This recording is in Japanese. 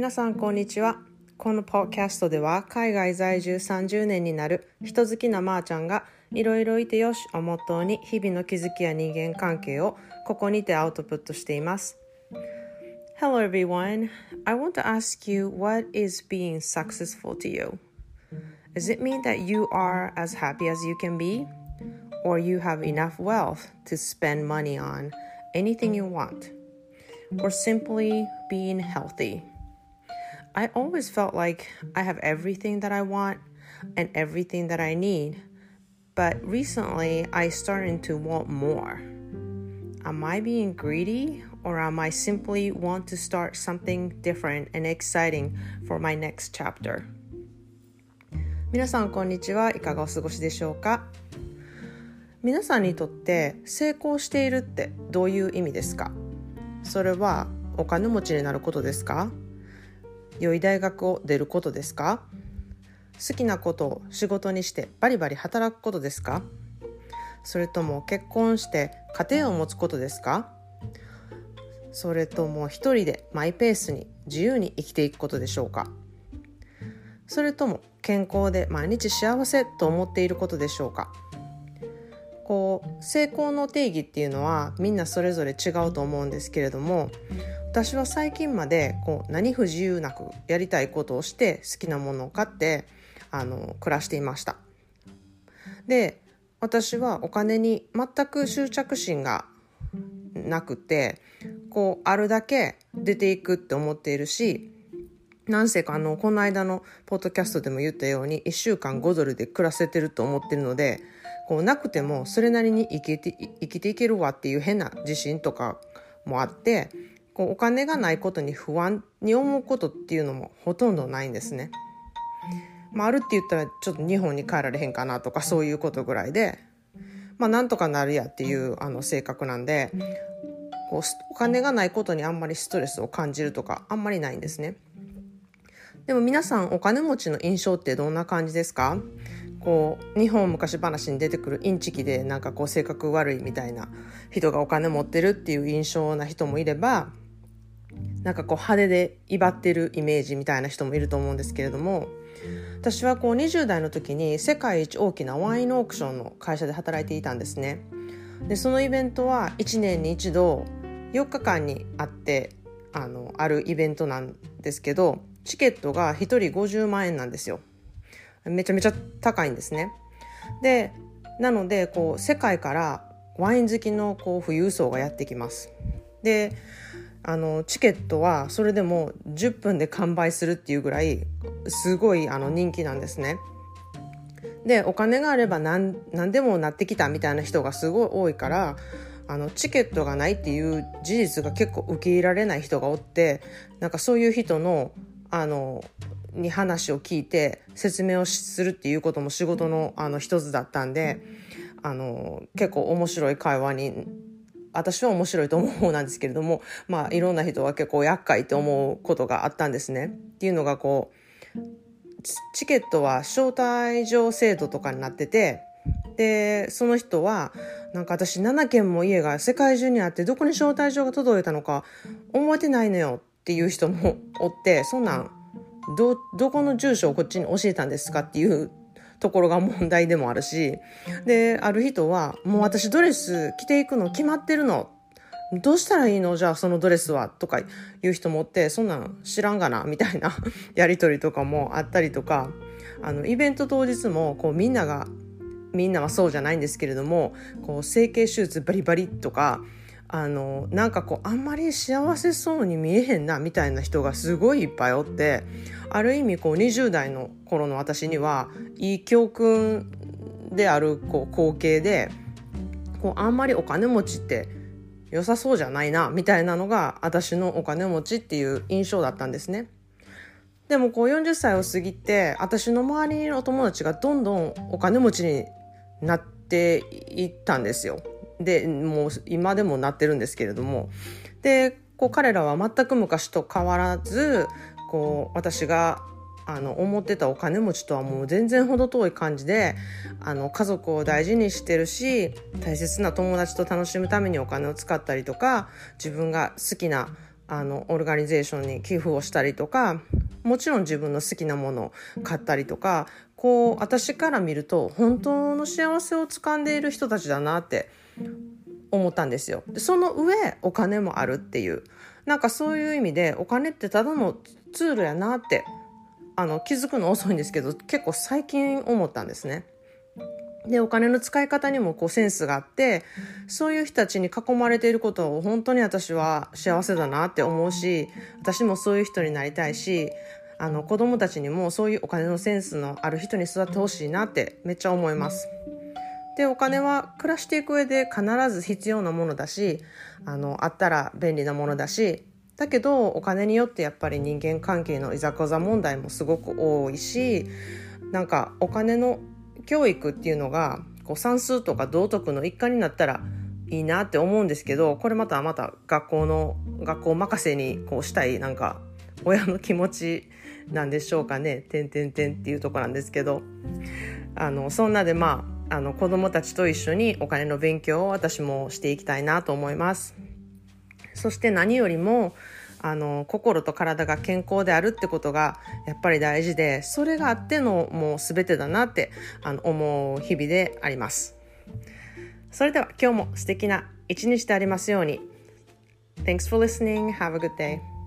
皆さんこんにちはこのポッキャストでは海外在住30年になる人好きなまーちゃんがいろいろいてよしをモットーに日々の気づきや人間関係をここにてアウトプットしています Hello everyone I want to ask you what is being successful to you Does it mean that you are as happy as you can be? Or you have enough wealth to spend money on anything you want? Or simply being healthy? I always felt like I have everything that I want and everything that I need. But recently, I started to want more. Am I being greedy or am I simply want to start something different and exciting for my next chapter? 皆さんこんにちはいかがお過ごしでしょうか皆さんにとって成功しているってどういう意味ですかそれはお金持ちになることですか 良い大学を出ることですか？好きなことを仕事にしてバリバリ働くことですか？それとも結婚して家庭を持つことですか？それとも一人でマイペースに自由に生きていくことでしょうか？それとも健康で毎日幸せと思っていることでしょうか？こう成功の定義っていうのはみんなそれぞれ違うと思うんですけれども私は最近までこう何不自由なくやりたいことをして好きなものを買ってあの暮らしていました。で私はお金に全く執着心がなくてこうあるだけ出ていくって思っているしなんせかあのこの間のポッドキャストでも言ったように1週間5ドルで暮らせてると思ってるのでこうなくてもそれなりに生きて生きていけるわっていう変な自信とかもあってこうお金がないことに不安に思うことっていうのもほとんどないんですね。まあ、あるって言ったらちょっと日本に帰られへんかなとかそういうことぐらいで、まあ、なんとかなるやっていうあの性格なんでこうお金がないことにあんまりストレスを感じるとかあんまりないんですね。でも皆さんお金持ちの印象ってどんな感じですか？こう日本昔話に出てくるインチキでなんかこう性格悪いみたいな人がお金持ってるっていう印象な人もいればなんかこう派手で威張ってるイメージみたいな人もいると思うんですけれども私はこう20代の時に世界一大きなワインオークションの会社で働いていたんですね。でそのイベントは1年に1度4日間にあってあのあるイベントなんですけどチケットが1人50万円なんですよ。めちゃめちゃ高いんですね。でなのでこう世界からワイン好きのこう富裕層がやってきます。であのチケットはそれでも10分で完売するっていうぐらいすごいあの人気なんですね。でお金があれば何何でもなってきたみたいな人がすごい多いからあのチケットがないっていう事実が結構受け入れられない人がおってなんかそういう人のあのに話を聞いて説明をするっていうことも仕事のあの一つだったんであの結構面白い会話に私は面白いと思う方なんですけれどもまあいろんな人は結構厄介って思うことがあったんですね。っていうのがこうチケットは招待状制度とかになっててでその人はなんか私7軒も家が世界中にあってどこに招待状が届いたのか思えてないのよっていう人もおってそんなんどどこの住所をこっちに教えたんですかっていうところが問題でもあるしである人は「もう私ドレス着ていくの決まってるの」どうしたらいいの？じゃあそのドレスはとか言う人もってそんなん知らんがなみたいな やり取りとかもあったりとかあのイベント当日もこうみんながみんなはそうじゃないんですけれどもこう整形手術バリバリとかあのなんかこうあんまり幸せそうに見えへんなみたいな人がすごいいっぱいおってある意味こう20代の頃の私にはいい教訓であるこう光景でこうあんまりお金持ちって良さそうじゃないなみたいなのが私のお金持ちっていう印象だったんですね。でもこう40歳を過ぎて私の周りの友達がどんどんお金持ちになっていったんですよ。でもう今でもなってるんですけれども。でこう彼らは全く昔と変わらずこう私があの思ってたお金持ちとはもう全然程遠い感じであの家族を大事にしてるし大切な友達と楽しむためにお金を使ったりとか自分が好きなあのオルガニゼーションに寄付をしたりとかもちろん自分の好きなものを買ったりとかこう私から見ると本当の幸せをつかんでいる人たちだなって思ったんですよ。でその上お金もあるっていうなんかそういう意味でお金ってただのツールやなってあの気づくの遅いんですけど結構最近思ったんですね。でお金の使い方にもこうセンスがあってそういう人たちに囲まれていることを本当に私は幸せだなって思うし私もそういう人になりたいしあの子供たちにもそういうお金のセンスのある人に育ってほしいなってめっちゃ思います。でお金は暮らしていく上で必ず必要なものだしあのあったら便利なものだしだけどお金によってやっぱり人間関係のいざこざ問題もすごく多いしなんかお金の教育っていうのがこう算数とか道徳の一環になったらいいなって思うんですけどこれまたまた学校の学校任せにこうしたいなんか親の気持ちなんでしょうかね「てんてんてん」っていうとこなんですけどあのそんなでまああの子供たちと一緒にお金の勉強を私もしていきたいなと思います。そして何よりもあの心と体が健康であるってことがやっぱり大事でそれがあってのもう全てだなってあの思う日々でありますそれでは今日も素敵な一日でありますように Thanks for listening. Have a good day.